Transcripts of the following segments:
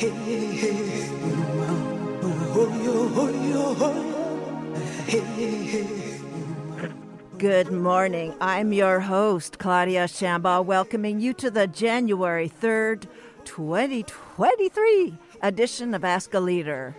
Good morning. I'm your host, Claudia Shamba, welcoming you to the January 3rd, 2023 edition of Ask a Leader.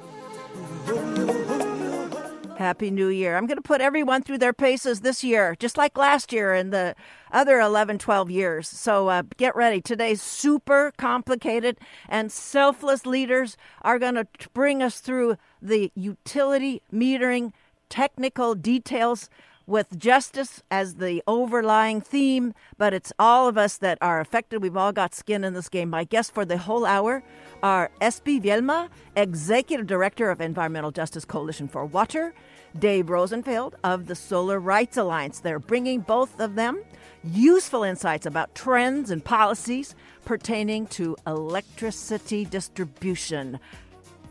Happy New Year. I'm going to put everyone through their paces this year, just like last year and the other 11, 12 years. So uh, get ready. Today's super complicated, and selfless leaders are going to bring us through the utility metering technical details with justice as the overlying theme, but it's all of us that are affected. We've all got skin in this game. My guests for the whole hour are Espi Vielma, Executive Director of Environmental Justice Coalition for Water, Dave Rosenfeld of the Solar Rights Alliance. They're bringing both of them useful insights about trends and policies pertaining to electricity distribution.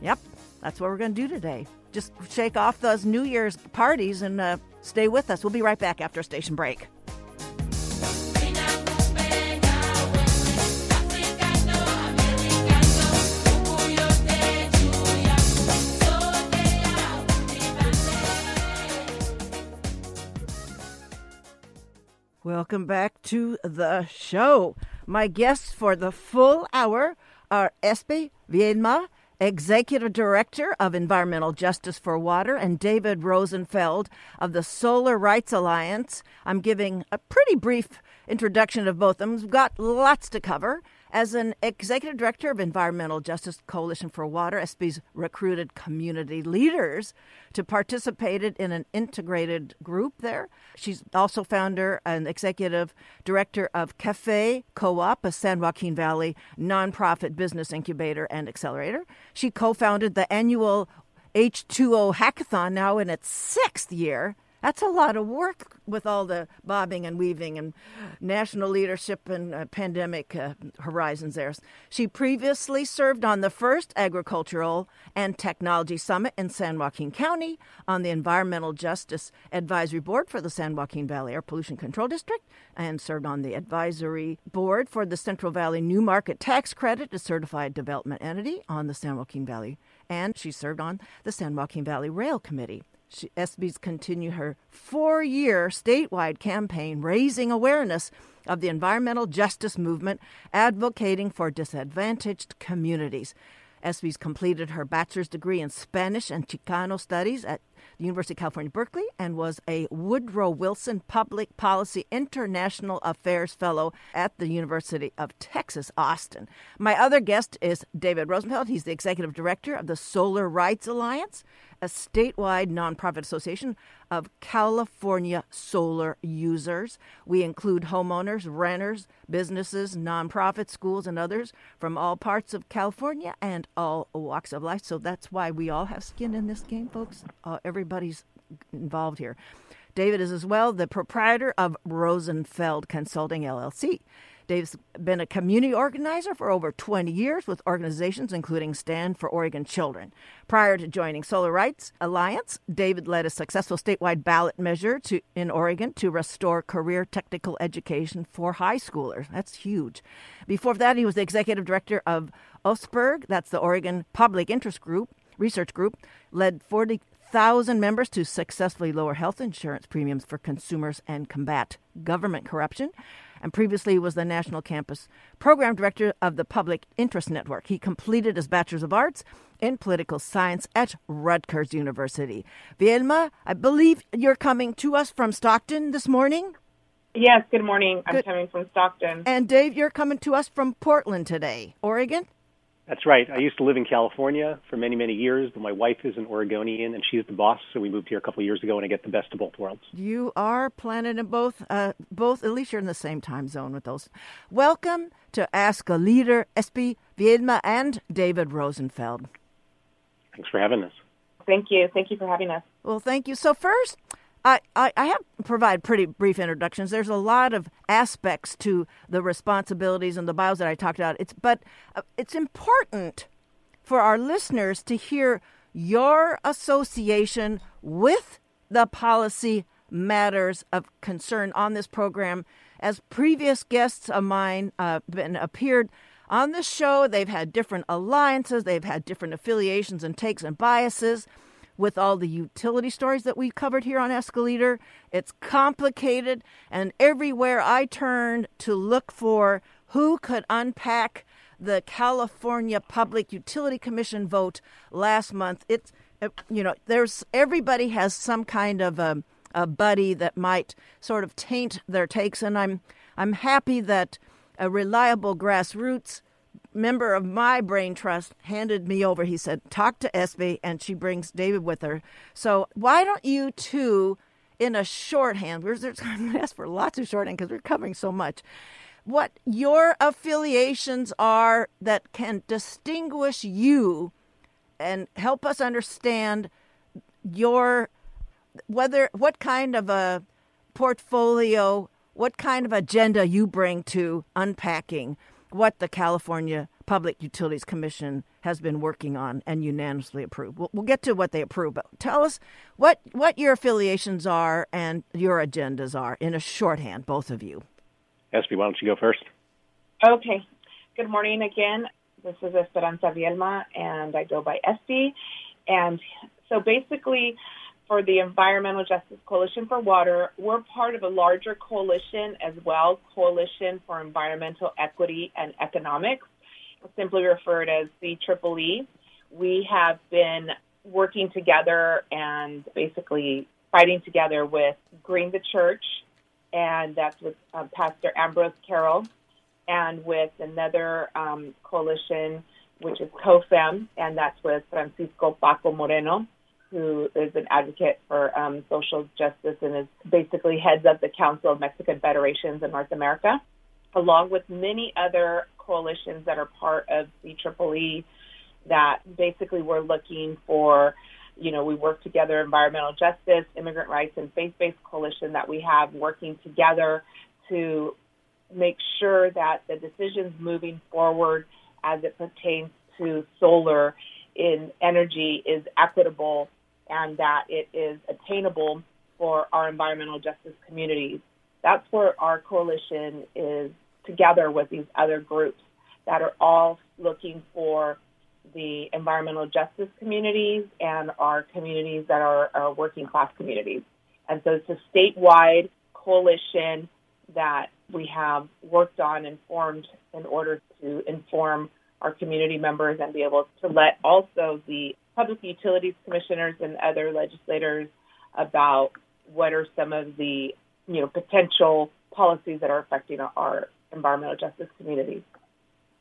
Yep, that's what we're going to do today. Just shake off those New Year's parties and uh, Stay with us. We'll be right back after a station break. Welcome back to the show. My guests for the full hour are Espe Vielma Executive Director of Environmental Justice for Water, and David Rosenfeld of the Solar Rights Alliance. I'm giving a pretty brief introduction of both of them. We've got lots to cover. As an executive director of Environmental Justice Coalition for Water, Espe's recruited community leaders to participate in an integrated group there. She's also founder and executive director of Cafe Co-op, a San Joaquin Valley nonprofit business incubator and accelerator. She co-founded the annual H2O hackathon now in its sixth year that's a lot of work with all the bobbing and weaving and national leadership and uh, pandemic uh, horizons there. She previously served on the first Agricultural and Technology Summit in San Joaquin County on the Environmental Justice Advisory Board for the San Joaquin Valley Air Pollution Control District and served on the advisory board for the Central Valley New Market Tax Credit, a certified development entity on the San Joaquin Valley. And she served on the San Joaquin Valley Rail Committee. She, continue her four year statewide campaign raising awareness of the environmental justice movement, advocating for disadvantaged communities. Espe's completed her bachelor's degree in Spanish and Chicano studies at the University of California, Berkeley, and was a Woodrow Wilson Public Policy International Affairs Fellow at the University of Texas, Austin. My other guest is David Rosenfeld. He's the executive director of the Solar Rights Alliance a statewide nonprofit association of California solar users. We include homeowners, renters, businesses, nonprofits, schools, and others from all parts of California and all walks of life. So that's why we all have skin in this game, folks. Uh, everybody's involved here. David is as well the proprietor of Rosenfeld Consulting LLC. Dave's been a community organizer for over 20 years with organizations including Stand for Oregon Children. Prior to joining Solar Rights Alliance, David led a successful statewide ballot measure to, in Oregon to restore career technical education for high schoolers. That's huge. Before that, he was the executive director of OSPIRG, that's the Oregon Public Interest Group, Research Group, led 40 thousand members to successfully lower health insurance premiums for consumers and combat government corruption and previously was the National Campus Program Director of the Public Interest Network. He completed his Bachelor's of Arts in Political Science at Rutgers University. Vielma, I believe you're coming to us from Stockton this morning? Yes, good morning. I'm coming from Stockton. And Dave, you're coming to us from Portland today, Oregon? That's right. I used to live in California for many, many years, but my wife is an Oregonian and she's the boss, so we moved here a couple of years ago and I get the best of both worlds. You are planted in both, uh, both, at least you're in the same time zone with those. Welcome to Ask a Leader, Espi Vielma and David Rosenfeld. Thanks for having us. Thank you. Thank you for having us. Well, thank you. So, first, I, I, have provided pretty brief introductions. There's a lot of aspects to the responsibilities and the bios that I talked about. It's but uh, it's important for our listeners to hear your association with the policy matters of concern on this program. As previous guests of mine uh, been appeared on this show. They've had different alliances, they've had different affiliations and takes and biases with all the utility stories that we've covered here on Ask a Leader. It's complicated, and everywhere I turned to look for who could unpack the California Public Utility Commission vote last month, it's you know there's everybody has some kind of a, a buddy that might sort of taint their takes, and I'm I'm happy that a reliable grassroots member of my brain trust handed me over. He said, Talk to Espe, and she brings David with her. So why don't you two, in a shorthand, we're going to ask for lots of shorthand because we're covering so much, what your affiliations are that can distinguish you and help us understand your whether what kind of a portfolio what kind of agenda you bring to unpacking what the California Public Utilities Commission has been working on and unanimously approved. We'll, we'll get to what they approve, but tell us what, what your affiliations are and your agendas are in a shorthand, both of you. Espe, why don't you go first? Okay. Good morning again. This is Esperanza Vielma, and I go by Espe. And so basically, for the Environmental Justice Coalition for Water, we're part of a larger coalition as well, Coalition for Environmental Equity and Economics, simply referred as the Triple E. We have been working together and basically fighting together with Green the Church, and that's with uh, Pastor Ambrose Carroll, and with another um, coalition, which is COFEM, and that's with Francisco Paco Moreno who is an advocate for um, social justice and is basically heads up the Council of Mexican Federations in North America, along with many other coalitions that are part of the CEEE that basically we're looking for, you know, we work together, environmental justice, immigrant rights, and faith-based coalition that we have working together to make sure that the decisions moving forward as it pertains to solar in energy is equitable and that it is attainable for our environmental justice communities. That's where our coalition is together with these other groups that are all looking for the environmental justice communities and our communities that are, are working class communities. And so it's a statewide coalition that we have worked on and formed in order to inform our community members and be able to let also the public utilities commissioners and other legislators about what are some of the you know potential policies that are affecting our environmental justice communities.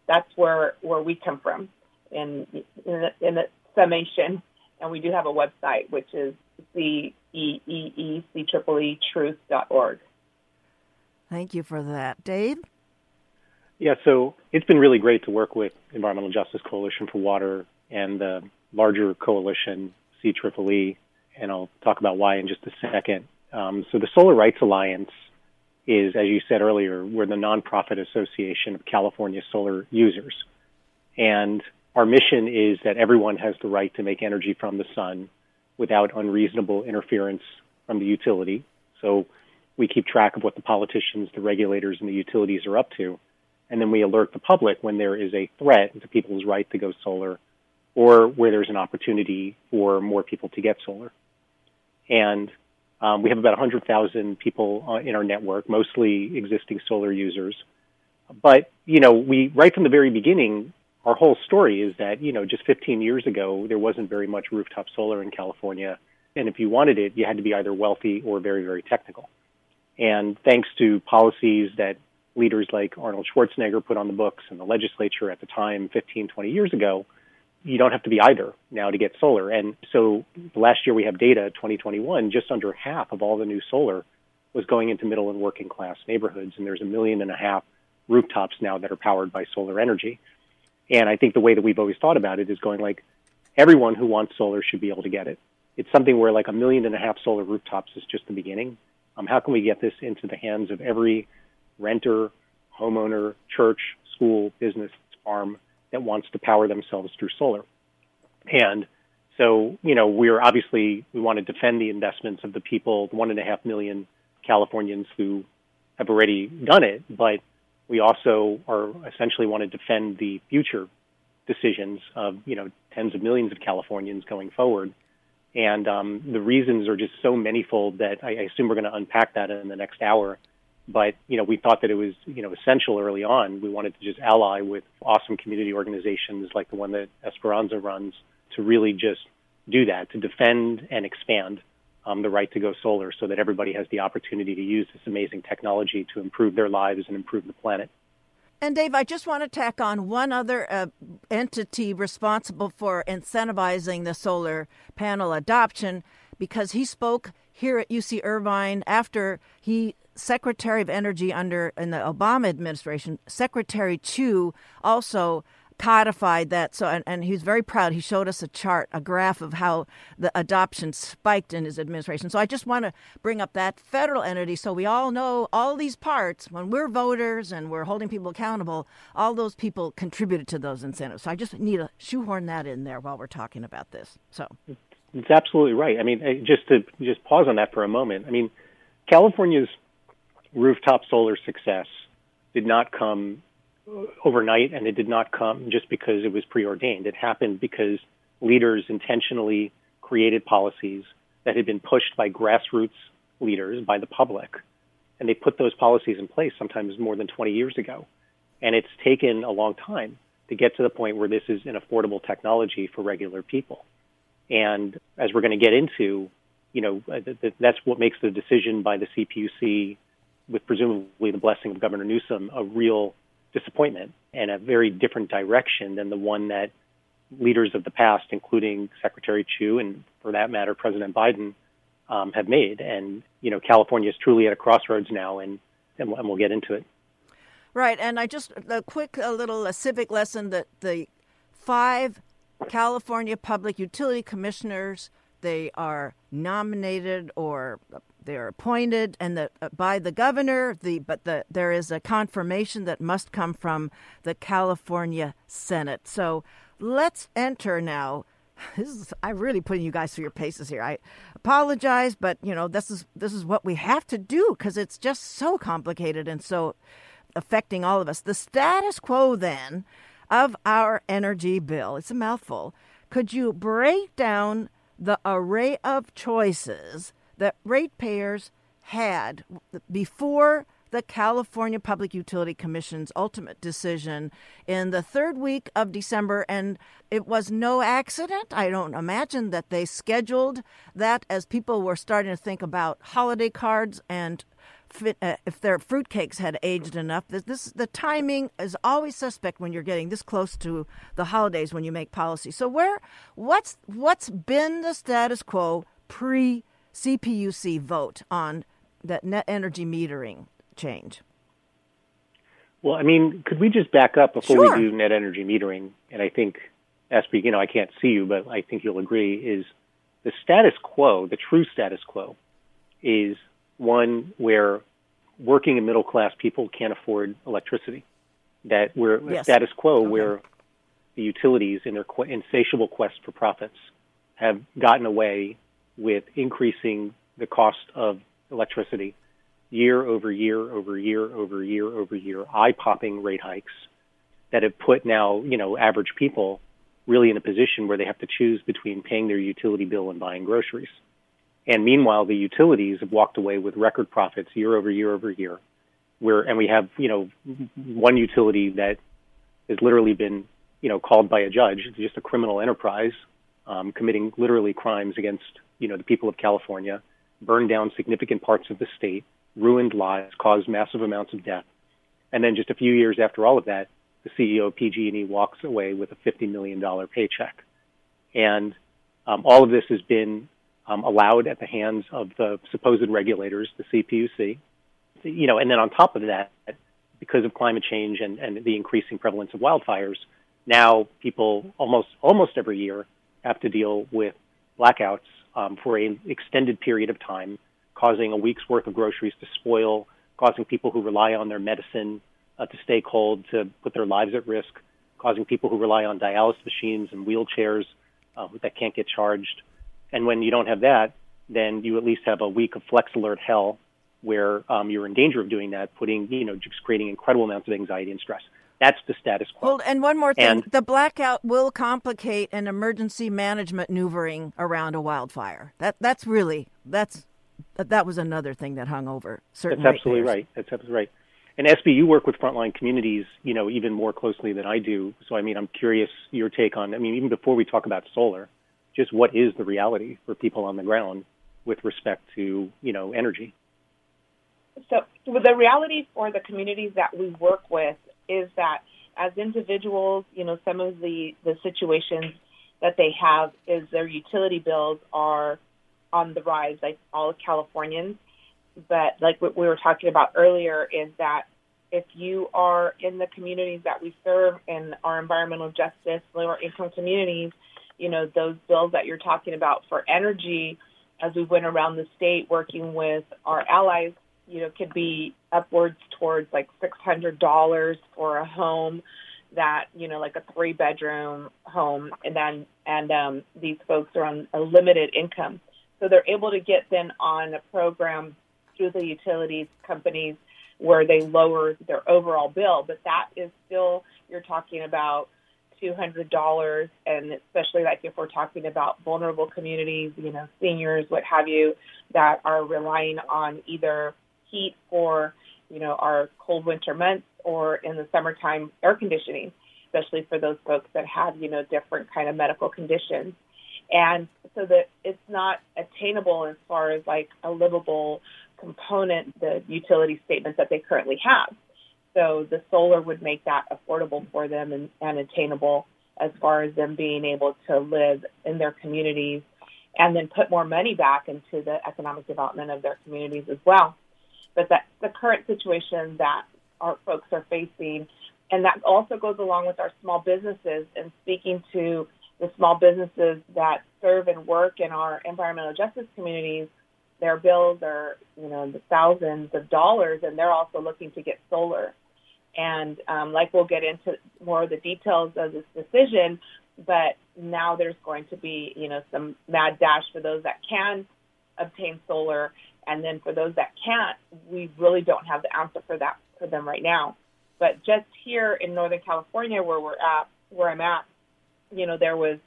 That's where where we come from in in the, in the summation, and we do have a website which is c e e e c triple e truth.org. Thank you for that, Dave. Yeah, so it's been really great to work with Environmental Justice Coalition for Water and the larger coalition, CEEE, and I'll talk about why in just a second. Um, so the Solar Rights Alliance is, as you said earlier, we're the nonprofit association of California solar users. And our mission is that everyone has the right to make energy from the sun without unreasonable interference from the utility. So we keep track of what the politicians, the regulators, and the utilities are up to. And then we alert the public when there is a threat to people's right to go solar or where there's an opportunity for more people to get solar. And um, we have about 100,000 people uh, in our network, mostly existing solar users. But, you know, we, right from the very beginning, our whole story is that, you know, just 15 years ago, there wasn't very much rooftop solar in California. And if you wanted it, you had to be either wealthy or very, very technical. And thanks to policies that leaders like Arnold Schwarzenegger put on the books and the legislature at the time, 15, 20 years ago, you don't have to be either now to get solar. And so last year we have data, 2021, just under half of all the new solar was going into middle and working class neighborhoods. And there's a million and a half rooftops now that are powered by solar energy. And I think the way that we've always thought about it is going like everyone who wants solar should be able to get it. It's something where like a million and a half solar rooftops is just the beginning. Um, how can we get this into the hands of every renter, homeowner, church, school, business, farm that wants to power themselves through solar. And so, you know, we're obviously, we want to defend the investments of the people, the one and a half million Californians who have already done it. But We also are essentially want to defend the future decisions of you know tens of millions of Californians going forward. And um, the reasons are just so manyfold that I, I assume we're going to unpack that in the next hour. But you know, we thought that it was you know essential early on. We wanted to just ally with awesome community organizations like the one that Esperanza runs to really just do that, to defend and expand um, the right to go solar, so that everybody has the opportunity to use this amazing technology to improve their lives and improve the planet. And Dave, I just want to tack on one other uh, entity responsible for incentivizing the solar panel adoption because he spoke here at UC Irvine after he Secretary of Energy under in the Obama administration, Secretary Chu also codified that. So, and, and he was very proud. He showed us a chart, a graph of how the adoption spiked in his administration. So, I just want to bring up that federal entity so we all know all these parts. When we're voters and we're holding people accountable, all those people contributed to those incentives. So, I just need to shoehorn that in there while we're talking about this. So, it's absolutely right. I mean, just to just pause on that for a moment. I mean, California's rooftop solar success did not come uh, overnight and it did not come just because it was preordained. It happened because leaders intentionally created policies that had been pushed by grassroots leaders, by the public, and they put those policies in place sometimes more than 20 years ago. And it's taken a long time to get to the point where this is an affordable technology for regular people. And as we're going to get into, you know, uh, that's what makes the decision by the CPUC, with presumably the blessing of Governor Newsom, a real disappointment and a very different direction than the one that leaders of the past, including Secretary Chu and, for that matter, President Biden, um, have made. And you know, California is truly at a crossroads now, and and, and we'll get into it. Right, and I just a quick a little a civic lesson that the five California Public Utility Commissioners they are nominated or they are appointed and the, uh, by the governor. The but the there is a confirmation that must come from the California Senate. So let's enter now. This is I'm really putting you guys through your paces here. I apologize, but you know this is this is what we have to do because it's just so complicated and so affecting all of us. The status quo then of our energy bill. It's a mouthful. Could you break down the array of choices that ratepayers had before the California Public Utility Commission's ultimate decision in the third week of December. And it was no accident. I don't imagine that they scheduled that as people were starting to think about holiday cards and uh, if their fruitcakes had aged enough. This, this, the timing is always suspect when you're getting this close to the holidays when you make policy. So where what's what's been the status quo pre CPUC vote on that net energy metering change? Well, I mean, could we just back up before sure. we do net energy metering? And I think, Espy, you know, I can't see you, but I think you'll agree is the status quo, the true status quo, is one where working and middle class people can't afford electricity. That we're yes. status quo okay. where the utilities, in their insatiable quest for profits, have gotten away with increasing the cost of electricity year over year over year over year over year, eye popping rate hikes that have put now, you know, average people really in a position where they have to choose between paying their utility bill and buying groceries. And meanwhile, the utilities have walked away with record profits year over year over year. Where, and we have, you know, one utility that has literally been, you know, called by a judge, just a criminal enterprise, um, committing literally crimes against you know, the people of California, burned down significant parts of the state, ruined lives, caused massive amounts of death. And then just a few years after all of that, the CEO of PG&E walks away with a $50 million paycheck. And um, all of this has been um, allowed at the hands of the supposed regulators, the CPUC. You know, and then on top of that, because of climate change and, and the increasing prevalence of wildfires, now people almost almost every year have to deal with blackouts um, for an extended period of time, causing a week's worth of groceries to spoil, causing people who rely on their medicine uh, to stay cold to put their lives at risk, causing people who rely on dialysis machines and wheelchairs uh, that can't get charged. And when you don't have that, then you at least have a week of flex alert hell where um, you're in danger of doing that, putting, you know, just creating incredible amounts of anxiety and stress. That's the status quo. Well, and one more thing: And- the blackout will complicate an emergency management maneuvering around a wildfire. That that's really that's that was another thing that hung over certain. That's absolutely right. That's absolutely right. And Espe, you work with frontline communities, you know, even more closely than I do. So, I mean, I'm curious your take on. I mean, even before we talk about solar, just what is the reality for people on the ground with respect to, you know, energy? So the reality for the communities that we work with is that as individuals, you know, some of the, the situations that they have is their utility bills are on the rise, like all Californians. But like what we were talking about earlier is that if you are in the communities that we serve in our environmental justice, lower income communities, you know, those bills that you're talking about for energy, as we went around the state working with our allies, you know, could be upwards towards like $600 for a home that, you know, like a three bedroom home. And then, and um, these folks are on a limited income. So they're able to get then on a program through the utilities companies where they lower their overall bill. But that is still, you're talking about $200 and especially like if we're talking about vulnerable communities, you know, seniors, what have you, that are relying on either heat for, you know, our cold winter months or in the summertime air conditioning, especially for those folks that have, you know, different kind of medical conditions. And so that it's not attainable as far as like a livable component, the utility statements that they currently have. So the solar would make that affordable for them and, and attainable as far as them being able to live in their communities and then put more money back into the economic development of their communities as well. But that the current situation that our folks are facing, and that also goes along with our small businesses and speaking to the small businesses that serve and work in our environmental justice communities, their bills are, you know, the thousands of dollars, and they're also looking to get solar. And um, like we'll get into more of the details of this decision, but now there's going to be, you know, some mad dash for those that can obtain solar, and then for those that can't, we really don't have the answer for that for them right now. But just here in Northern California, where we're at, where I'm at, you know, there was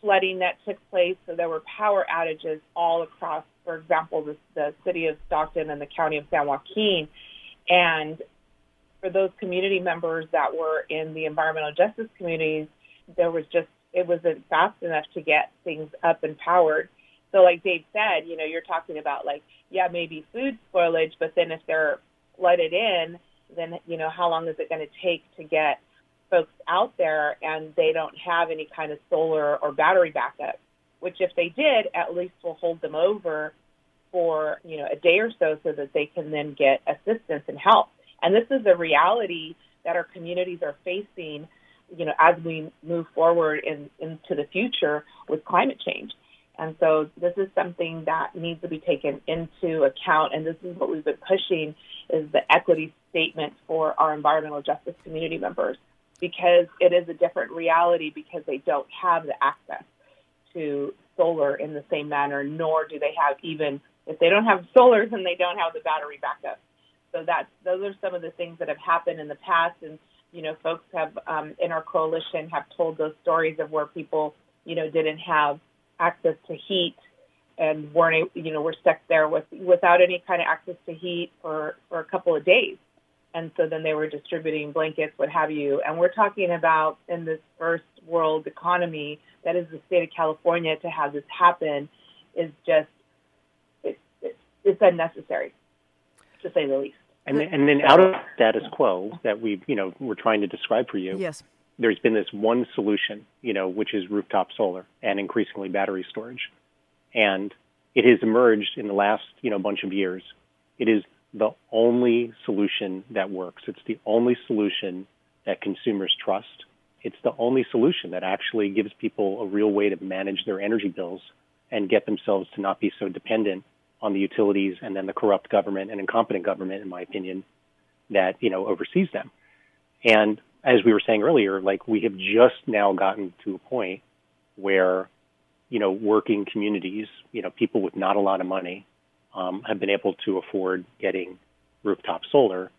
flooding that took place, so there were power outages all across, for example, the, the city of Stockton and the county of San Joaquin. And for those community members that were in the environmental justice communities, there was just, it wasn't fast enough to get things up and powered. So, like Dave said, you know, you're talking about like, yeah, maybe food spoilage, but then if they're flooded in, then, you know, how long is it going to take to get folks out there and they don't have any kind of solar or battery backup, which if they did, at least will hold them over for, you know, a day or so so that they can then get assistance and help. And this is a reality that our communities are facing, you know, as we move forward in, into the future with climate change. And so this is something that needs to be taken into account. And this is what we've been pushing is the equity statement for our environmental justice community members because it is a different reality because they don't have the access to solar in the same manner, nor do they have even if they don't have solar, then they don't have the battery backup. So that's those are some of the things that have happened in the past, and you know, folks have um, in our coalition have told those stories of where people you know didn't have access to heat and weren't you know were stuck there with without any kind of access to heat for for a couple of days and so then they were distributing blankets, what have you. And we're talking about in this first world economy that is the state of California to have this happen is just it, it, it's unnecessary, to say the least. And then, and then out of status quo that we, you know, we're trying to describe for you, Yes. There's been this one solution, you know, which is rooftop solar and increasingly battery storage. And it has emerged in the last, you know, bunch of years. It is the only solution that works. It's the only solution that consumers trust. It's the only solution that actually gives people a real way to manage their energy bills and get themselves to not be so dependent on the utilities and then the corrupt government and incompetent government, in my opinion, that, you know, oversees them. And as we were saying earlier, like we have just now gotten to a point where, you know, working communities, you know, people with not a lot of money um, have been able to afford getting rooftop solar.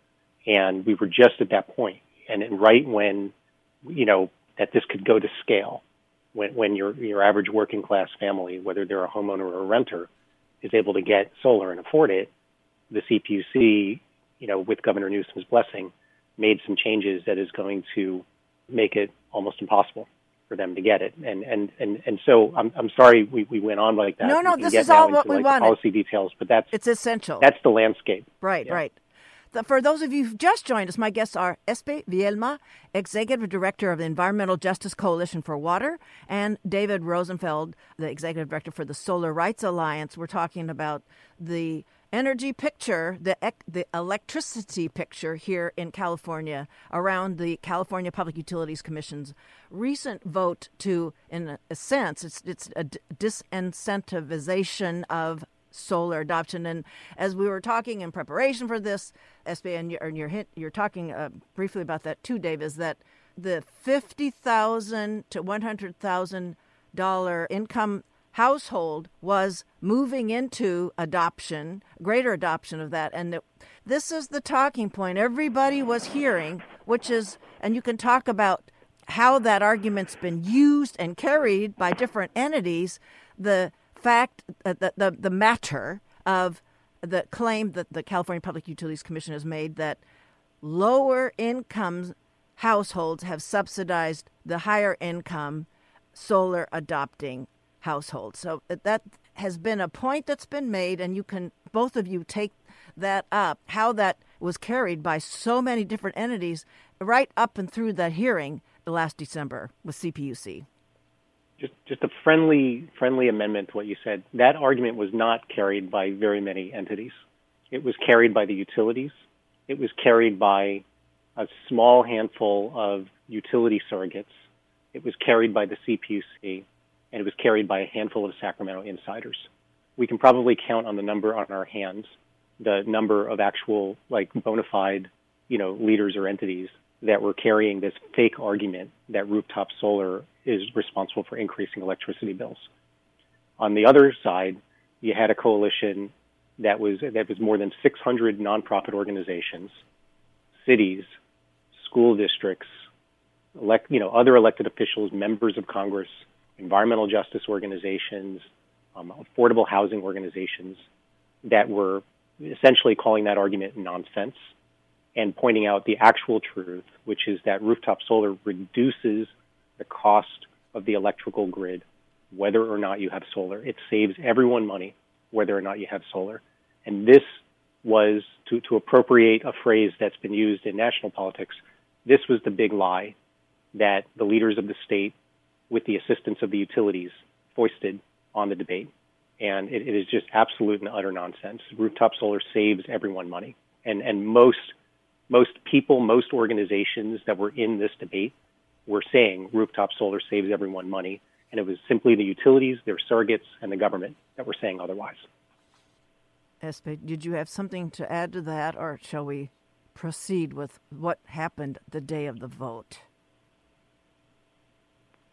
And we were just at that point. And right when, you know, that this could go to scale, when, when your, your average working class family, whether they're a homeowner or a renter, is able to get solar and afford it, the CPUC, you know, with Governor Newsom's blessing, made some changes that is going to make it almost impossible for them to get it. And and and, and so I'm I'm sorry we, we went on like that. No, no, this is all what we like wanted. Policy details, but that's it's essential. That's the landscape. Right, yeah. right. For those of you who've just joined us, my guests are Espe Vielma, Executive Director of the Environmental Justice Coalition for Water, and David Rosenfeld, the Executive Director for the Solar Rights Alliance. We're talking about the energy picture, the the electricity picture here in California around the California Public Utilities Commission's recent vote to, in a sense, it's it's a disincentivization of solar adoption. And as we were talking in preparation for this, Espe, and you're, you're, you're talking uh, briefly about that too, Dave, is that the fifty thousand to one hundred thousand dollar income household was moving into adoption, greater adoption of that. And this is the talking point everybody was hearing, which is, and you can talk about how that argument's been used and carried by different entities. The fact, uh, the, the, the matter of the claim that the California Public Utilities Commission has made that lower income households have subsidized the higher income solar adopting household. So uh, that has been a point that's been made, and you can both of you take that up. How that was carried by so many different entities right up and through that hearing last December with CPUC. Just, just a friendly, friendly amendment to what you said. That argument was not carried by very many entities. It was carried by the utilities. It was carried by a small handful of utility surrogates. It was carried by the CPUC and it was carried by a handful of Sacramento insiders. We can probably count on the number on our hands, the number of actual like bona fide, you know, leaders or entities that were carrying this fake argument that rooftop solar is responsible for increasing electricity bills. On the other side, you had a coalition that was that was more than 600 nonprofit organizations, cities, school districts, elect, you know, other elected officials, members of Congress, environmental justice organizations, um, affordable housing organizations that were essentially calling that argument nonsense and pointing out the actual truth, which is that rooftop solar reduces the cost of the electrical grid, whether or not you have solar. It saves everyone money, whether or not you have solar. And this was to, to appropriate a phrase that's been used in national politics. This was the big lie that the leaders of the state with the assistance of the utilities foisted on the debate. And it, it is just absolute and utter nonsense. Rooftop solar saves everyone money. And, and most, most people, most organizations that were in this debate were saying rooftop solar saves everyone money. And it was simply the utilities, their surrogates, and the government that were saying otherwise. Espe, did you have something to add to that, or shall we proceed with what happened the day of the vote?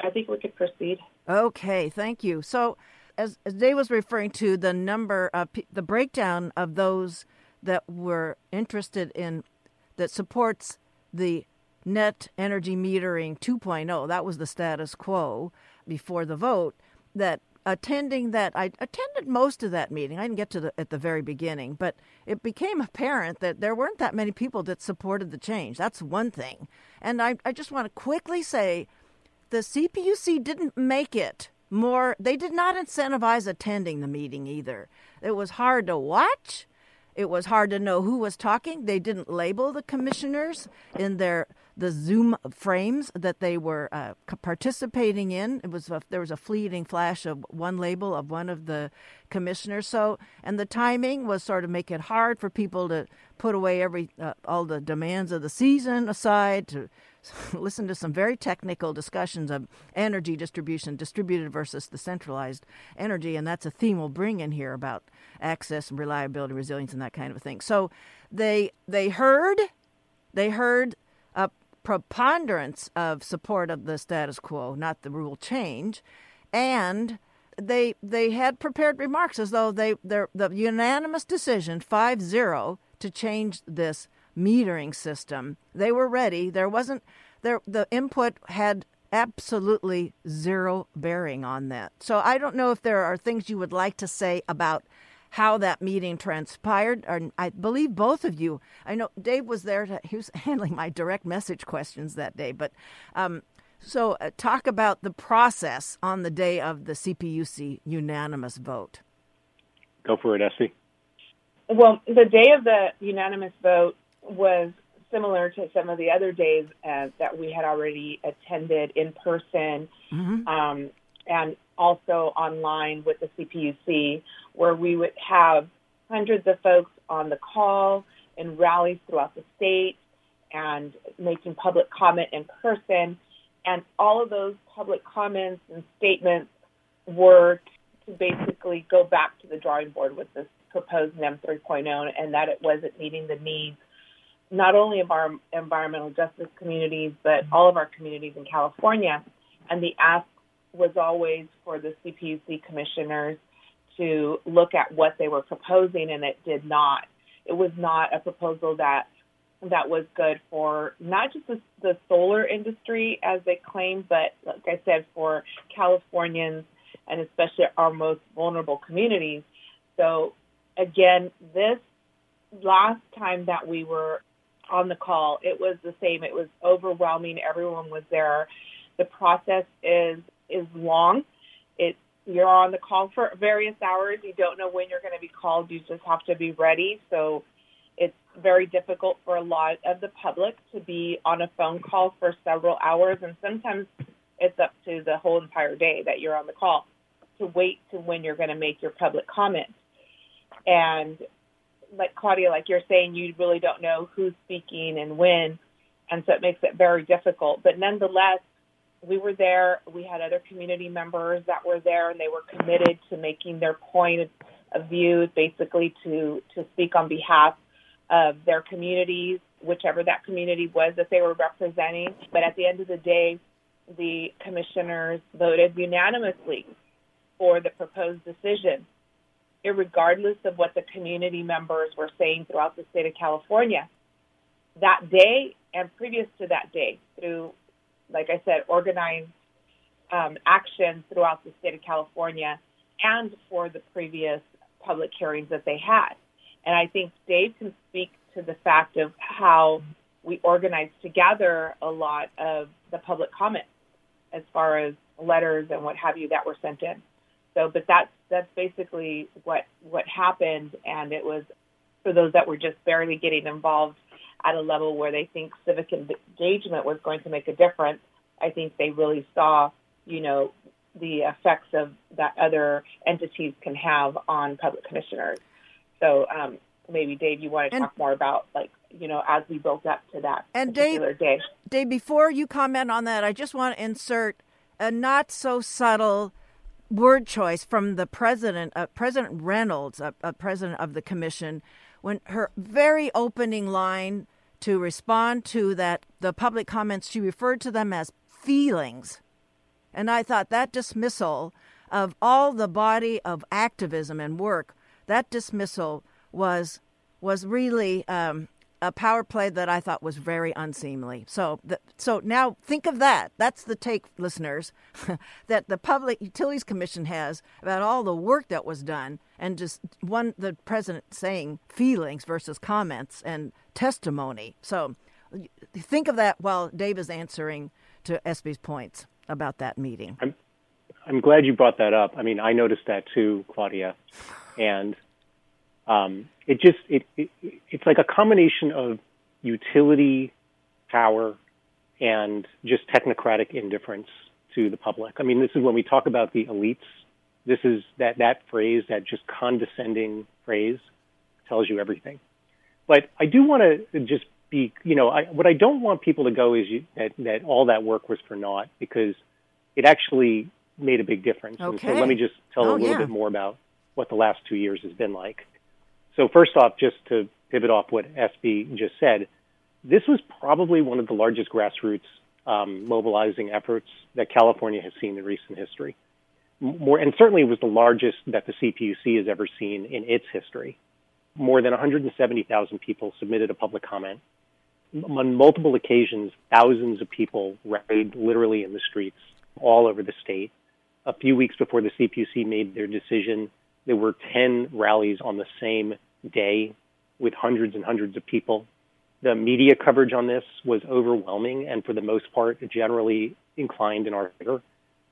I think we could proceed. Okay, thank you. So, as, as Dave was referring to, the number uh, of the breakdown of those that were interested in that supports the net energy metering 2.0. That was the status quo before the vote. That attending that, I attended most of that meeting. I didn't get to the at the very beginning, but it became apparent that there weren't that many people that supported the change. That's one thing. And I, I just want to quickly say the CPUC didn't make it more, they did not incentivize attending the meeting either. It was hard to watch. It was hard to know who was talking. They didn't label the commissioners in their the Zoom frames that they were uh, participating in. It was a, there was a fleeting flash of one label of one of the commissioners. So and the timing was sort of make it hard for people to put away every uh, all the demands of the season aside to listen to some very technical discussions of energy distribution, distributed versus the centralized energy, and that's a theme we'll bring in here about access and reliability, resilience, and that kind of thing. So they they heard they heard a preponderance of support of the status quo, not the rule change, and they they had prepared remarks as though they the unanimous decision 5-0 to change this metering system. They were ready. There wasn't there the input had absolutely zero bearing on that. So I don't know if there are things you would like to say about how that meeting transpired. Or I believe both of you. I know Dave was there. To, he was handling my direct message questions that day. But um, so uh, talk about the process on the day of the CPUC unanimous vote. Go for it, Essie. Well, the day of the unanimous vote was similar to some of the other days uh, that we had already attended in person mm-hmm. um, and also online with the CPUC, where we would have hundreds of folks on the call and rallies throughout the state and making public comment in person. And all of those public comments and statements were to basically go back to the drawing board with this proposed NEM 3.0 and that it wasn't meeting the needs not only of our environmental justice communities, but all of our communities in California. And the ask was always for the CPUC commissioners to look at what they were proposing, and it did not. It was not a proposal that that was good for not just the, the solar industry as they claim, but like I said, for Californians and especially our most vulnerable communities. So again, this last time that we were on the call, it was the same. It was overwhelming. Everyone was there. The process is is long. It you're on the call for various hours. You don't know when you're going to be called. You just have to be ready. So it's very difficult for a lot of the public to be on a phone call for several hours, and sometimes it's up to the whole entire day that you're on the call to wait to when you're going to make your public comment. And like Claudia, like you're saying, you really don't know who's speaking and when, and so it makes it very difficult. But nonetheless, we were there. We had other community members that were there, and they were committed to making their point of view, basically to to speak on behalf of their communities, whichever that community was that they were representing. But at the end of the day, the commissioners voted unanimously for the proposed decision regardless of what the community members were saying throughout the state of California. That day and previous to that day, through, like I said, organized um, action throughout the state of California and for the previous public hearings that they had. And I think Dave can speak to the fact of how we organized together a lot of the public comments as far as letters and what have you that were sent in. So, but that's that's basically what what happened, and it was for those that were just barely getting involved at a level where they think civic engagement was going to make a difference. I think they really saw, you know, the effects of that other entities can have on public commissioners. So um, maybe Dave, you want to and, talk more about like you know as we built up to that and particular Dave, day. Dave, before you comment on that, I just want to insert a not so subtle word choice from the president, uh, President Reynolds, uh, uh, president of the commission, when her very opening line to respond to that the public comments, she referred to them as feelings, and I thought that dismissal of all the body of activism and work, that dismissal was was really um, a power play that I thought was very unseemly. So, the, so now think of that. That's the take, listeners, that the Public Utilities Commission has about all the work that was done, and just one the president saying feelings versus comments and testimony. So, think of that while Dave is answering to Espe's points about that meeting. I'm, I'm glad you brought that up. I mean, I noticed that too, Claudia, and um, it just it, it it's like a combination of utility power and just technocratic indifference to the public. I mean, this is when we talk about the elites. This is that that phrase, that just condescending phrase, tells you everything. But I do want to just be, you know, I, what I don't want people to go is you, that that all that work was for naught because it actually made a big difference. Okay. And so let me just tell oh, a little yeah. bit more about what the last two years has been like. So first off, just to pivot off what Espe just said, this was probably one of the largest grassroots um, mobilizing efforts that California has seen in recent history. more, and certainly was the largest that the CPUC has ever seen in its history. More than 170,000 people submitted a public comment. On multiple occasions, thousands of people rallied literally in the streets all over the state. A few weeks before the CPUC made their decision, there were 10 rallies on the same day with hundreds and hundreds of people. The media coverage on this was overwhelming and, for the most part, generally inclined in our favor.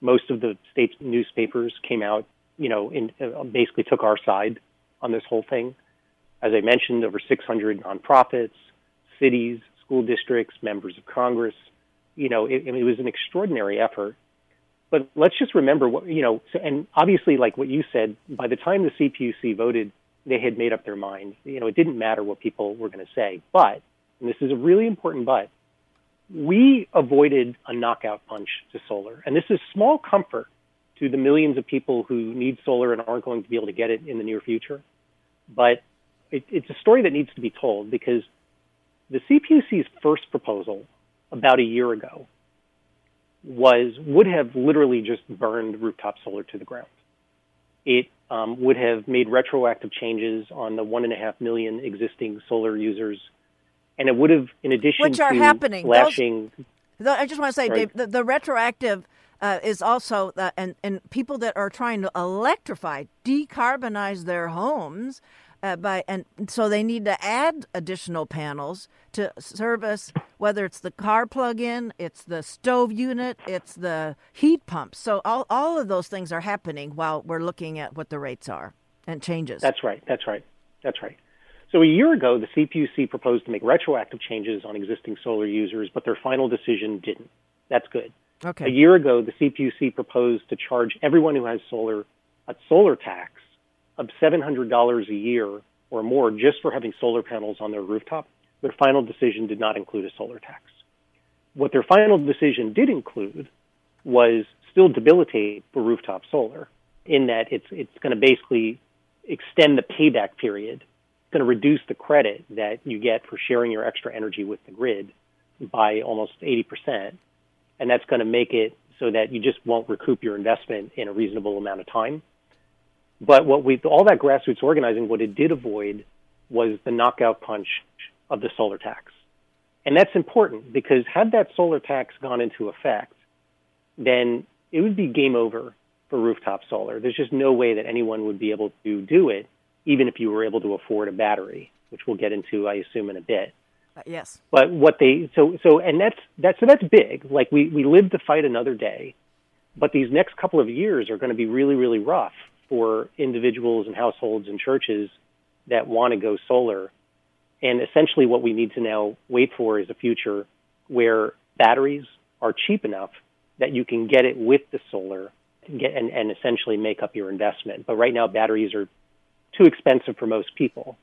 Most of the state's newspapers came out, you know, in, uh, basically took our side on this whole thing. As I mentioned, over 600 nonprofits, cities, school districts, members of Congress. You know, it, it was an extraordinary effort. But let's just remember what, you know, and obviously, like what you said, by the time the CPUC voted, they had made up their mind. You know, it didn't matter what people were going to say. But, and this is a really important but, we avoided a knockout punch to solar. And this is small comfort to the millions of people who need solar and aren't going to be able to get it in the near future. But it, it's a story that needs to be told because the CPUC's first proposal about a year ago was would have literally just burned rooftop solar to the ground. It um, would have made retroactive changes on the one and a half million existing solar users, and it would have, in addition which are to happening, slashing. Those, I just want to say, Dave, the, the retroactive uh, is also uh, and and people that are trying to electrify, decarbonize their homes uh, by and so they need to add additional panels to service whether it's the car plug-in, it's the stove unit, it's the heat pump. So all all of those things are happening while we're looking at what the rates are and changes. That's right. That's right. That's right. So a year ago, the CPUC proposed to make retroactive changes on existing solar users, but their final decision didn't. That's good. Okay. A year ago, the CPUC proposed to charge everyone who has solar a solar tax of $700 a year or more just for having solar panels on their rooftop. Their final decision did not include a solar tax. What their final decision did include was still debilitate for rooftop solar in that it's, it's going to basically extend the payback period. It's going to reduce the credit that you get for sharing your extra energy with the grid by almost 80%. And that's going to make it so that you just won't recoup your investment in a reasonable amount of time. But what we, all that grassroots organizing, what it did avoid was the knockout punch of the solar tax. And that's important because had that solar tax gone into effect, then it would be game over for rooftop solar. There's just no way that anyone would be able to do it, even if you were able to afford a battery, which we'll get into, I assume, in a bit. Uh, yes. But what they so so and that's that's so that's big. Like we we live to fight another day, but these next couple of years are going to be really really rough for individuals and households and churches that want to go solar. And essentially, what we need to now wait for is a future where batteries are cheap enough that you can get it with the solar and, get, and, and essentially make up your investment. But right now, batteries are too expensive for most people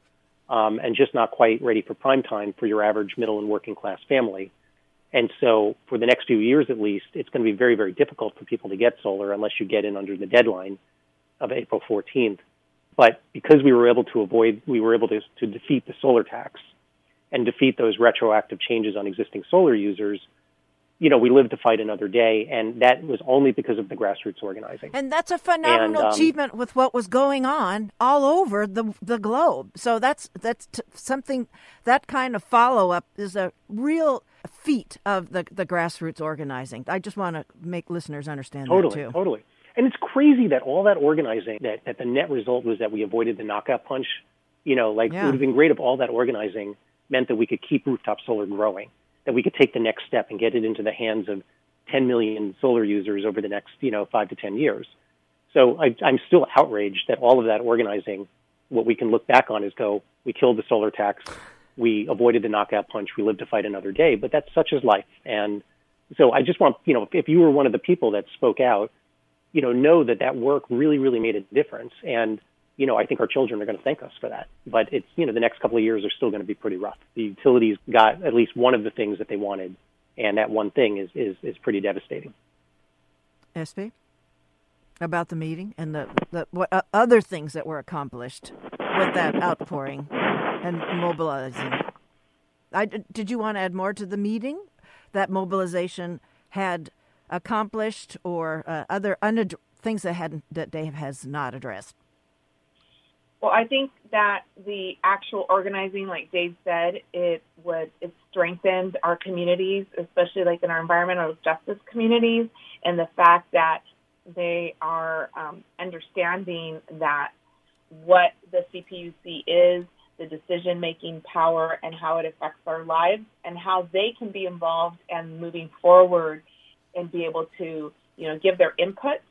um, and just not quite ready for prime time for your average middle and working class family. And so, for the next few years at least, it's going to be very, very difficult for people to get solar unless you get in under the deadline of April 14th. But because we were able to avoid, we were able to, to defeat the solar tax and defeat those retroactive changes on existing solar users, you know, we lived to fight another day, and that was only because of the grassroots organizing. And that's a phenomenal and, um, achievement with what was going on all over the the globe. So that's that's t- something that kind of follow up is a real feat of the the grassroots organizing. I just want to make listeners understand totally, that too. Totally. And it's crazy that all that organizing, that, that the net result was that we avoided the knockout punch. You know, like yeah. it would have been great if all that organizing meant that we could keep rooftop solar growing, that we could take the next step and get it into the hands of 10 million solar users over the next, you know, five to 10 years. So I, I'm still outraged that all of that organizing, what we can look back on is go, we killed the solar tax, we avoided the knockout punch, we lived to fight another day. But that's such as life. And so I just want, you know, if you were one of the people that spoke out you know, know that that work really, really made a difference. And, you know, I think our children are going to thank us for that. But it's, you know, the next couple of years are still going to be pretty rough. The utilities got at least one of the things that they wanted, and that one thing is, is, is pretty devastating. Espe? About the meeting and the, the what uh, other things that were accomplished with that outpouring and mobilizing. I, did you want to add more to the meeting? That mobilization had accomplished or uh, other unad- things that had that Dave has not addressed? Well, I think that the actual organizing, like Dave said, it would it strengthened our communities, especially like in our environmental justice communities, and the fact that they are um, understanding that what the CPUC is, the decision making power, and how it affects our lives, and how they can be involved and moving forward and be able to, you know, give their input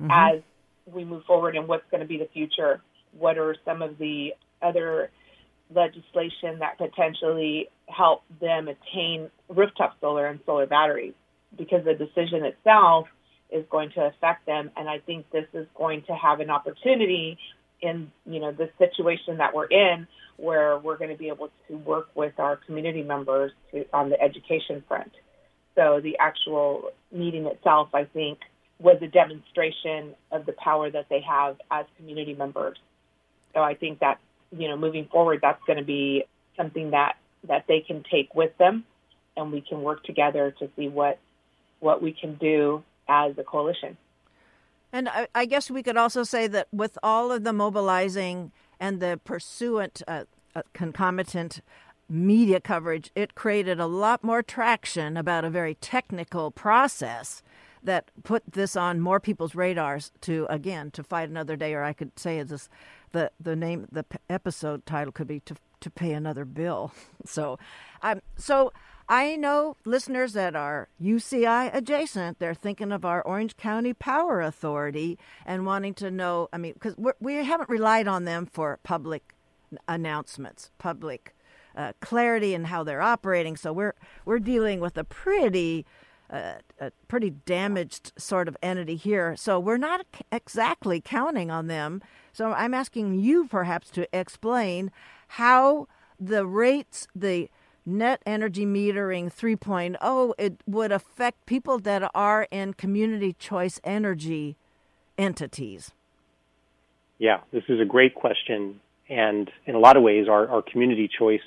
mm-hmm. as we move forward and what's going to be the future what are some of the other legislation that potentially help them attain rooftop solar and solar batteries because the decision itself is going to affect them and I think this is going to have an opportunity in you know the situation that we're in where we're going to be able to work with our community members to on the education front. So the actual meeting itself I think was a demonstration of the power that they have as community members so I think that, you know, moving forward, that's going to be something that, that they can take with them and we can work together to see what, what we can do as a coalition. And I, I guess we could also say that with all of the mobilizing and the pursuant uh, uh, concomitant media coverage, it created a lot more traction about a very technical process that put this on more people's radars to again to fight another day or i could say this the the name the episode title could be to to pay another bill. So, um, so I know listeners that are UCI adjacent. They're thinking of our Orange County Power Authority and wanting to know. I mean, because we haven't relied on them for public announcements, public uh, clarity in how they're operating. So we're we're dealing with a pretty uh, a pretty damaged sort of entity here. So we're not exactly counting on them so I'm asking you perhaps to explain how the rates, the net energy metering 3.0, it would affect people that are in community choice energy entities. Yeah, this is a great question. And in a lot of ways, our, our community choice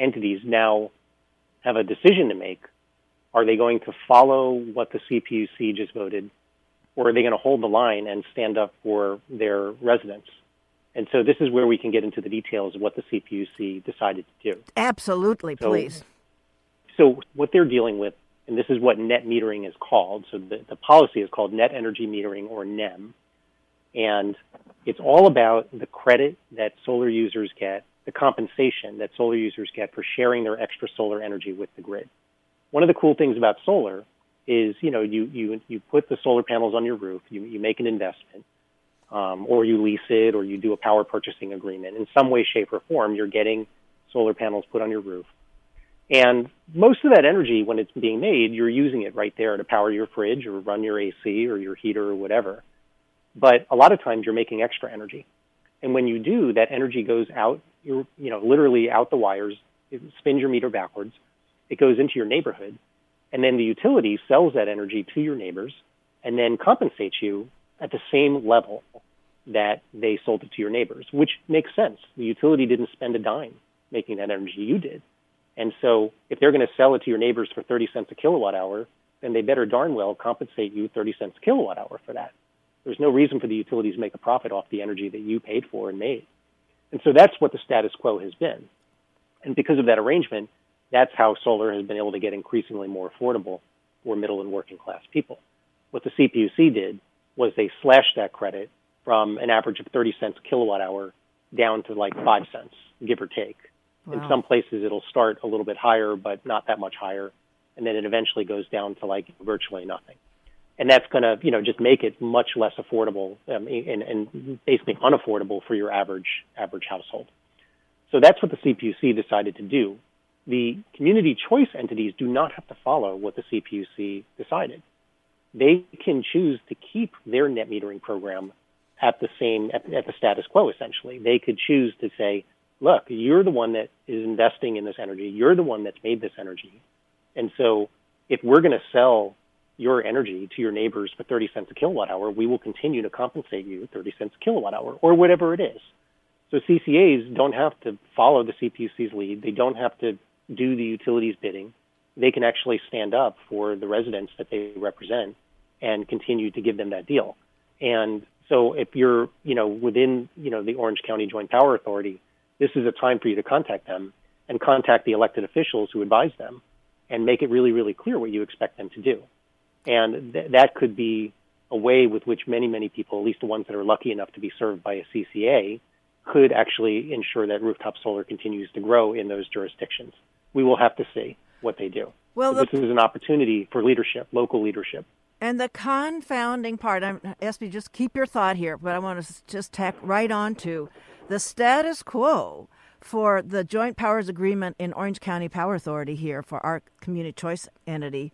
entities now have a decision to make. Are they going to follow what the CPUC just voted or are they going to hold the line and stand up for their residents? And so this is where we can get into the details of what the CPUC decided to do. Absolutely, so, please. So what they're dealing with, and this is what net metering is called. So the, the policy is called net energy metering or NEM. And it's all about the credit that solar users get, the compensation that solar users get for sharing their extra solar energy with the grid. One of the cool things about solar is, you know, you, you, you put the solar panels on your roof, you, you make an investment, um, or you lease it, or you do a power purchasing agreement. In some way, shape, or form, you're getting solar panels put on your roof. And most of that energy, when it's being made, you're using it right there to power your fridge or run your AC or your heater or whatever. But a lot of times you're making extra energy. And when you do, that energy goes out, you know, literally out the wires, it spins your meter backwards. It goes into your neighborhood. And then the utility sells that energy to your neighbors and then compensates you at the same level that they sold it to your neighbors, which makes sense. The utility didn't spend a dime making that energy, you did. And so if they're going to sell it to your neighbors for 30 cents a kilowatt hour, then they better darn well compensate you 30 cents a kilowatt hour for that. There's no reason for the utilities to make a profit off the energy that you paid for and made. And so that's what the status quo has been. And because of that arrangement, that's how solar has been able to get increasingly more affordable for middle and working class people. What the CPUC did was they slashed that credit from an average of 30 cents a kilowatt hour down to like five cents, give or take. Wow. In some places, it'll start a little bit higher, but not that much higher, and then it eventually goes down to like virtually nothing. And that's going to, you know, just make it much less affordable um, and, and basically unaffordable for your average average household. So that's what the CPUC decided to do. The community choice entities do not have to follow what the CPUC decided they can choose to keep their net metering program at the same at, at, the status quo essentially they could choose to say look you're the one that is investing in this energy you're the one that's made this energy and so if we're going to sell your energy to your neighbors for 30 cents a kilowatt hour we will continue to compensate you 30 cents a kilowatt hour or whatever it is so CCAs don't have to follow the CPUC's lead they don't have to do the utilities bidding they can actually stand up for the residents that they represent and continue to give them that deal. And so if you're, you know, within, you know, the Orange County Joint Power Authority, this is a time for you to contact them and contact the elected officials who advise them and make it really, really clear what you expect them to do. And th- that could be a way with which many, many people, at least the ones that are lucky enough to be served by a CCA, could actually ensure that rooftop solar continues to grow in those jurisdictions. We will have to see what they do. Well, the, this is an opportunity for leadership, local leadership. And the confounding part, I'm, just keep your thought here, but I want to just tack right on to the status quo for the joint powers agreement in Orange County Power Authority here for our community choice entity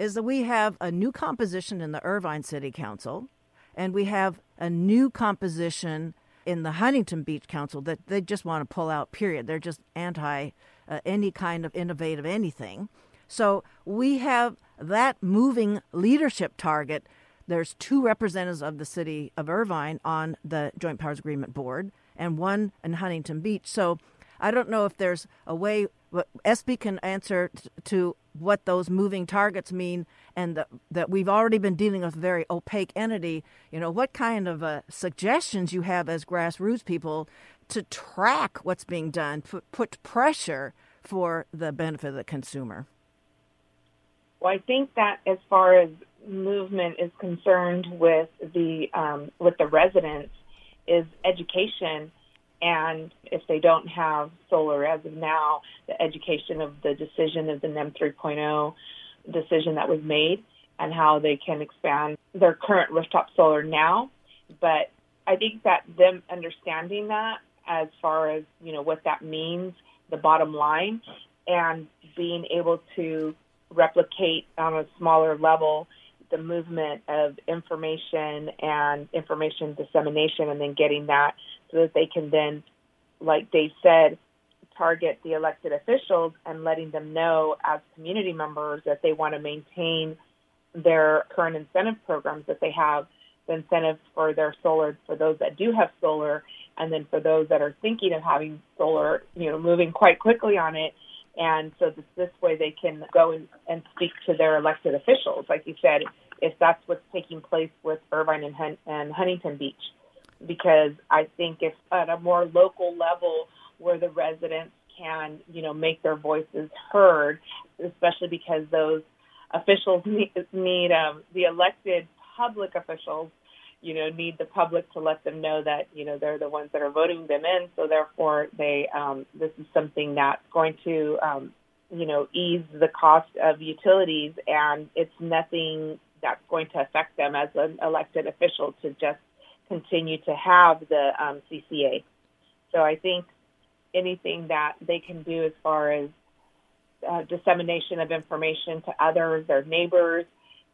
is that we have a new composition in the Irvine City Council and we have a new composition in the Huntington Beach Council that they just want to pull out, period. They're just anti uh, any kind of innovative anything. So we have that moving leadership target. There's two representatives of the city of Irvine on the Joint Powers Agreement Board and one in Huntington Beach. So I don't know if there's a way Espe can answer t- to what those moving targets mean, and the, that we've already been dealing with a very opaque entity. You know, what kind of uh, suggestions you have as grassroots people to track what's being done, put, put pressure for the benefit of the consumer? Well, I think that as far as movement is concerned with the um, with the residents, is education and if they don't have solar as of now, the education of the decision of the NEM 3.0 decision that was made and how they can expand their current rooftop solar now. But I think that them understanding that as far as, you know, what that means, the bottom line, and being able to replicate on a smaller level the movement of information and information dissemination and then getting that so that they can then, like Dave said, target the elected officials and letting them know as community members that they want to maintain their current incentive programs that they have, the incentives for their solar for those that do have solar, and then for those that are thinking of having solar, you know, moving quite quickly on it. And so this, this way they can go and, and speak to their elected officials, like you said, if that's what's taking place with Irvine and, Hun- and Huntington Beach because I think if at a more local level where the residents can, you know, make their voices heard, especially because those officials need, need um, the elected public officials, you know, need the public to let them know that, you know, they're the ones that are voting them in. So therefore, they um, this is something that's going to, um, you know, ease the cost of utilities, and it's nothing that's going to affect them as an elected official to just continue to have the um, CCA. So I think anything that they can do as far as uh, dissemination of information to others, their neighbors,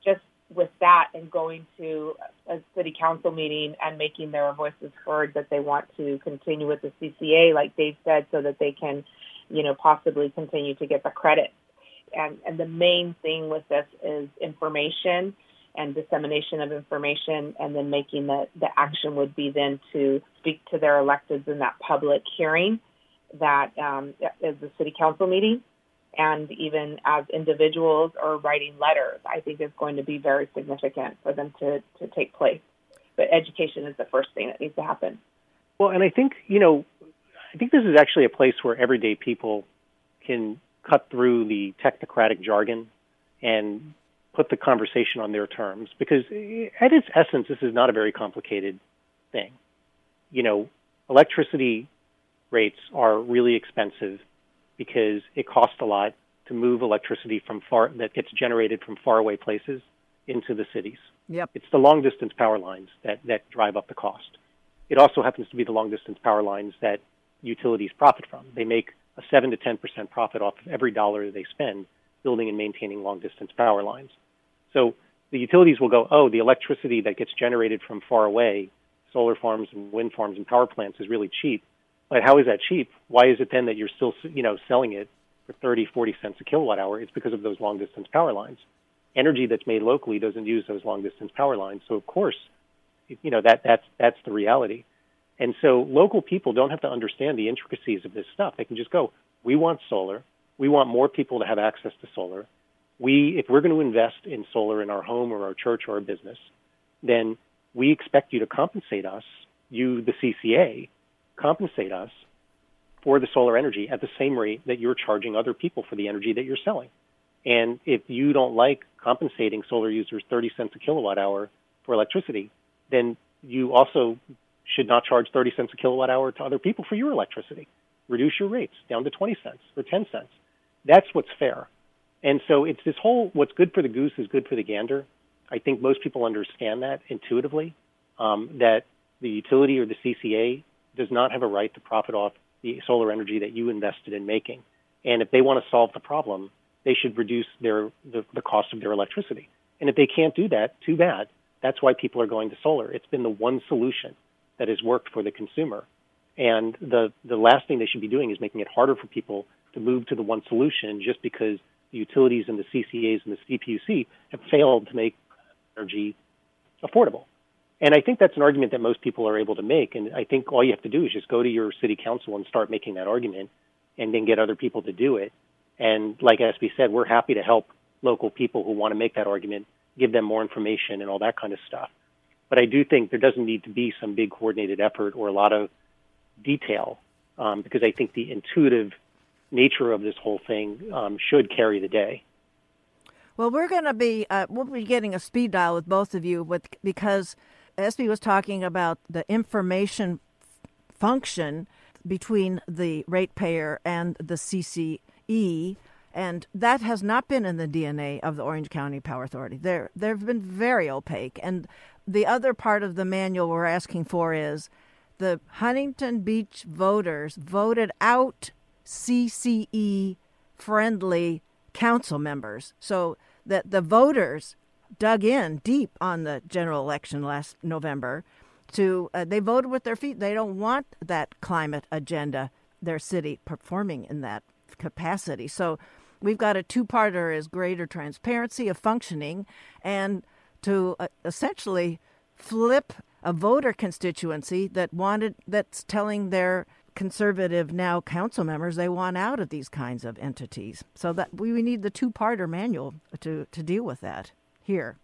just with that and going to a city council meeting and making their voices heard that they want to continue with the CCA, like Dave said, so that they can, you know, possibly continue to get the credit. And, and the main thing with this is information and dissemination of information, and then making the, the action would be then to speak to their electeds in that public hearing that um, is the city council meeting, and even as individuals or writing letters, I think is going to be very significant for them to, to take place. But education is the first thing that needs to happen. Well, and I think, you know, I think this is actually a place where everyday people can cut through the technocratic jargon and put the conversation on their terms because at its essence this is not a very complicated thing. You know electricity rates are really expensive because it costs a lot to move electricity from far that gets generated from faraway places into the cities. Yep. It's the long distance power lines that that drive up the cost. It also happens to be the long distance power lines that utilities profit from. They make a 7 to 10% profit off of every dollar they spend building and maintaining long distance power lines so the utilities will go, oh, the electricity that gets generated from far away, solar farms and wind farms and power plants is really cheap. But how is that cheap? Why is it then that you're still, you know, selling it for 30, 40 cents a kilowatt hour? It's because of those long distance power lines. Energy that's made locally doesn't use those long distance power lines. So of course, you know, that, that's, that's the reality. And so local people don't have to understand the intricacies of this stuff. They can just go, we want solar. We want more people to have access to solar we, if we're going to invest in solar in our home or our church or our business, then we expect you to compensate us, you, the CCA, compensate us for the solar energy at the same rate that you're charging other people for the energy that you're selling. And if you don't like compensating solar users 30 cents a kilowatt hour for electricity, then you also should not charge 30 cents a kilowatt hour to other people for your electricity. Reduce your rates down to 20 cents or 10 cents. That's what's fair. And so it's this whole what's good for the goose is good for the gander. I think most people understand that intuitively, um, that the utility or the CCA does not have a right to profit off the solar energy that you invested in making. And if they want to solve the problem, they should reduce their the, the cost of their electricity. And if they can't do that, too bad. That's why people are going to solar. It's been the one solution that has worked for the consumer. And the the last thing they should be doing is making it harder for people to move to the one solution just because the utilities and the CCAs and the CPUC have failed to make energy affordable. And I think that's an argument that most people are able to make. And I think all you have to do is just go to your city council and start making that argument and then get other people to do it. And like Espe said, we're happy to help local people who want to make that argument, give them more information and all that kind of stuff. But I do think there doesn't need to be some big coordinated effort or a lot of detail um, because I think the intuitive nature of this whole thing um, should carry the day. Well, we're going to be uh, we'll be getting a speed dial with both of you with because Espe was talking about the information function between the ratepayer and the CCE, and that has not been in the DNA of the Orange County Power Authority. They're, they've been very opaque. And the other part of the manual we're asking for is the Huntington Beach voters voted out CCE friendly council members. So that the voters dug in deep on the general election last November to uh, they voted with their feet. They don't want that climate agenda their city performing in that capacity. So we've got a two-parter is greater transparency of functioning and to uh, essentially flip a voter constituency that wanted that's telling their conservative now council members they want out of these kinds of entities. So that we, we need the two-parter manual to to deal with that here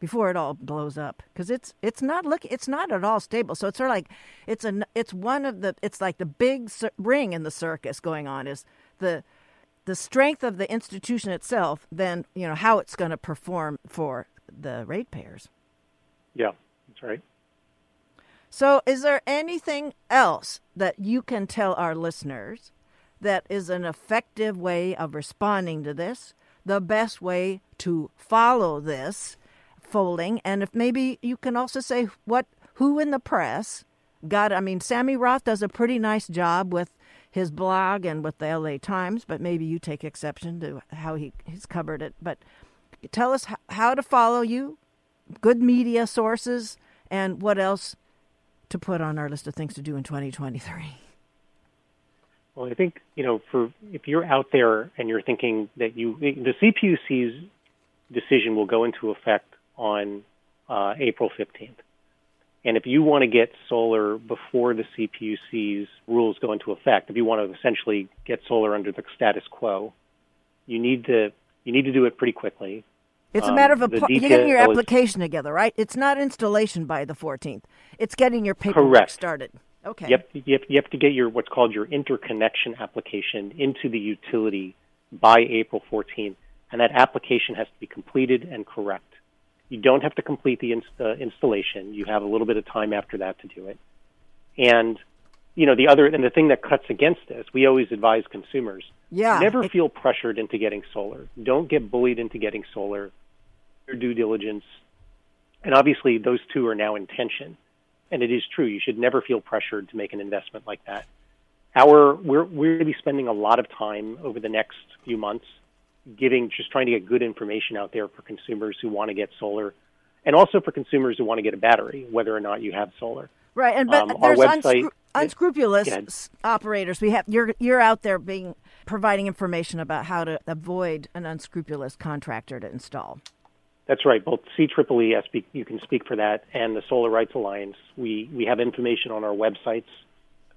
before it all blows up. Because it's it's not look it's not at all stable. So it's sort of like it's a it's one of the it's like the big ring in the circus going on is the the strength of the institution itself then you know how it's going to perform for the ratepayers. Yeah that's right so is there anything else that you can tell our listeners that is an effective way of responding to this the best way to follow this folding, and if maybe you can also say what who in the press got. I mean, Sammy Roth does a pretty nice job with his blog and with the L.A. Times, but maybe you take exception to how he he's covered it. But tell us how to follow you, good media sources, and what else to put on our list of things to do in 2023. Well, I think you know, for if you're out there and you're thinking that you the CPUC's decision will go into effect on uh, April 15th. And if you want to get solar before the CPUC's rules go into effect, if you want to essentially get solar under the status quo, you need to you need to do it pretty quickly. It's a matter of um, you're getting your application together, right? It's not installation by the 14th. It's getting your paperwork correct. started. Okay. You have, you, have, you have to get your what's called your interconnection application into the utility by April 14th, and that application has to be completed and correct. You don't have to complete the inst- uh, installation. You have a little bit of time after that to do it. And you know the other and the thing that cuts against this, we always advise consumers: yeah, never feel pressured into getting solar. Don't get bullied into getting solar. Your due diligence, and obviously those two are now in tension. And it is true. You should never feel pressured to make an investment like that. Our we're we're going to be spending a lot of time over the next few months giving, just trying to get good information out there for consumers who want to get solar, and also for consumers who want to get a battery, whether or not you have solar. Right, and but um, there's website, unscru- unscrupulous operators. We have you're you're out there being providing information about how to avoid an unscrupulous contractor to install. That's right. Both CEEE, Espe, you can speak for that, and the Solar Rights Alliance. We we have information on our websites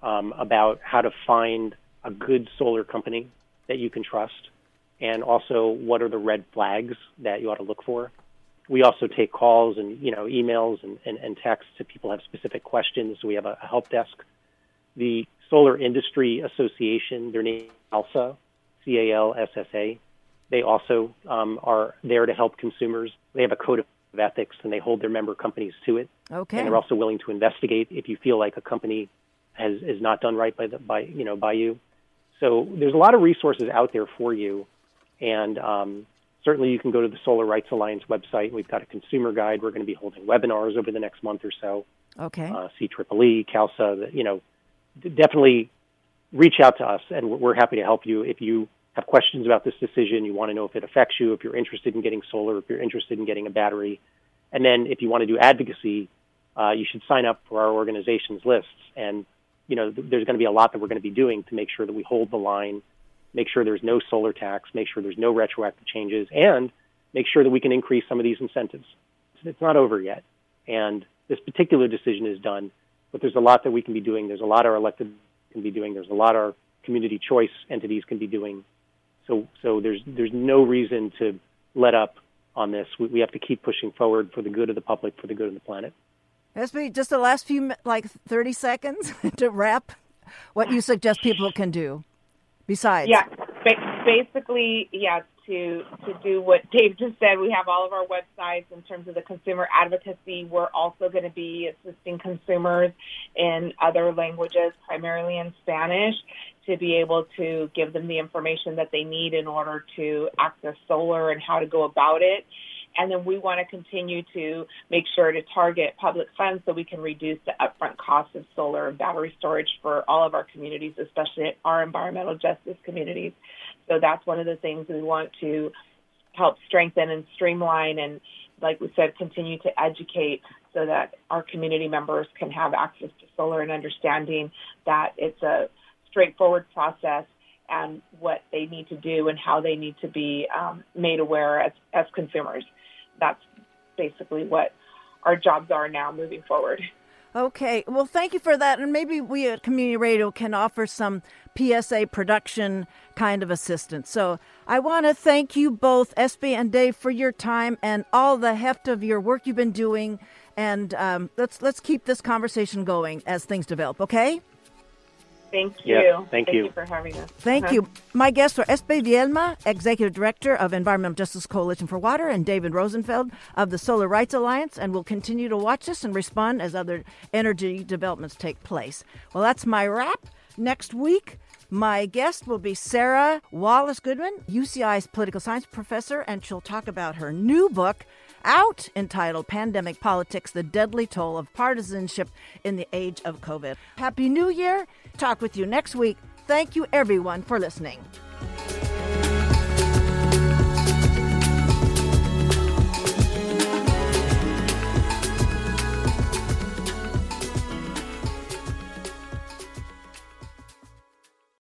um, about how to find a good solar company that you can trust and also what are the red flags that you ought to look for. We also take calls and you know emails and, and, and texts if people have specific questions. We have a, a help desk. The Solar Industry Association, their name is CALSSA, C A L S S A. They also um, are there to help consumers. They have a code of ethics and they hold their member companies to it. Okay. And they're also willing to investigate if you feel like a company has is not done right by the by you know by you. So there's a lot of resources out there for you, and um, certainly you can go to the Solar Rights Alliance website. We've got a consumer guide. We're going to be holding webinars over the next month or so. Okay. Uh, CEEE, CALSSA, you know, definitely reach out to us, and we're happy to help you if you have questions about this decision. You want to know if it affects you, if you're interested in getting solar, if you're interested in getting a battery, and then if you want to do advocacy, uh, you should sign up for our organization's lists. And you know, there's going to be a lot that we're going to be doing to make sure that we hold the line, make sure there's no solar tax, make sure there's no retroactive changes, and make sure that we can increase some of these incentives. It's not over yet, and this particular decision is done, but there's a lot that we can be doing. There's a lot our elected can be doing. There's a lot our community choice entities can be doing. So, so there's there's no reason to let up on this. We, we have to keep pushing forward for the good of the public, for the good of the planet. Espe, just the last few, like 30 seconds to wrap what you suggest people can do besides. Yeah, basically, yeah, to, to do what Dave just said, we have all of our websites in terms of the consumer advocacy. We're also going to be assisting consumers in other languages, primarily in Spanish, to be able to give them the information that they need in order to access solar and how to go about it. And then we want to continue to make sure to target public funds so we can reduce the upfront cost of solar and battery storage for all of our communities, especially our environmental justice communities. So that's one of the things we want to help strengthen and streamline and, like we said, continue to educate so that our community members can have access to solar and understanding that it's a straightforward process and what they need to do and how they need to be um, made aware as, as consumers that's basically what our jobs are now moving forward. Okay, well, thank you for that. And maybe we at Community Radio can offer some PSA production kind of assistance. So I want to thank you both, Espe and Dave, for your time and all the heft of your work you've been doing. And um, let's let's keep this conversation going as things develop. Okay. Thank you. Yeah, thank, thank you. you. for having us. Thank uh-huh. you. My guests are Espe Vielma, Executive Director of Environmental Justice Coalition for Water, and David Rosenfeld of the Solar Rights Alliance, and we'll continue to watch this and respond as other energy developments take place. Well, that's my wrap. Next week, my guest will be Sarah Wallace Goodman, UCI's political science professor, and she'll talk about her new book, out entitled Pandemic Politics The Deadly Toll of Partisanship in the Age of COVID. Happy New Year. Talk with you next week. Thank you, everyone, for listening.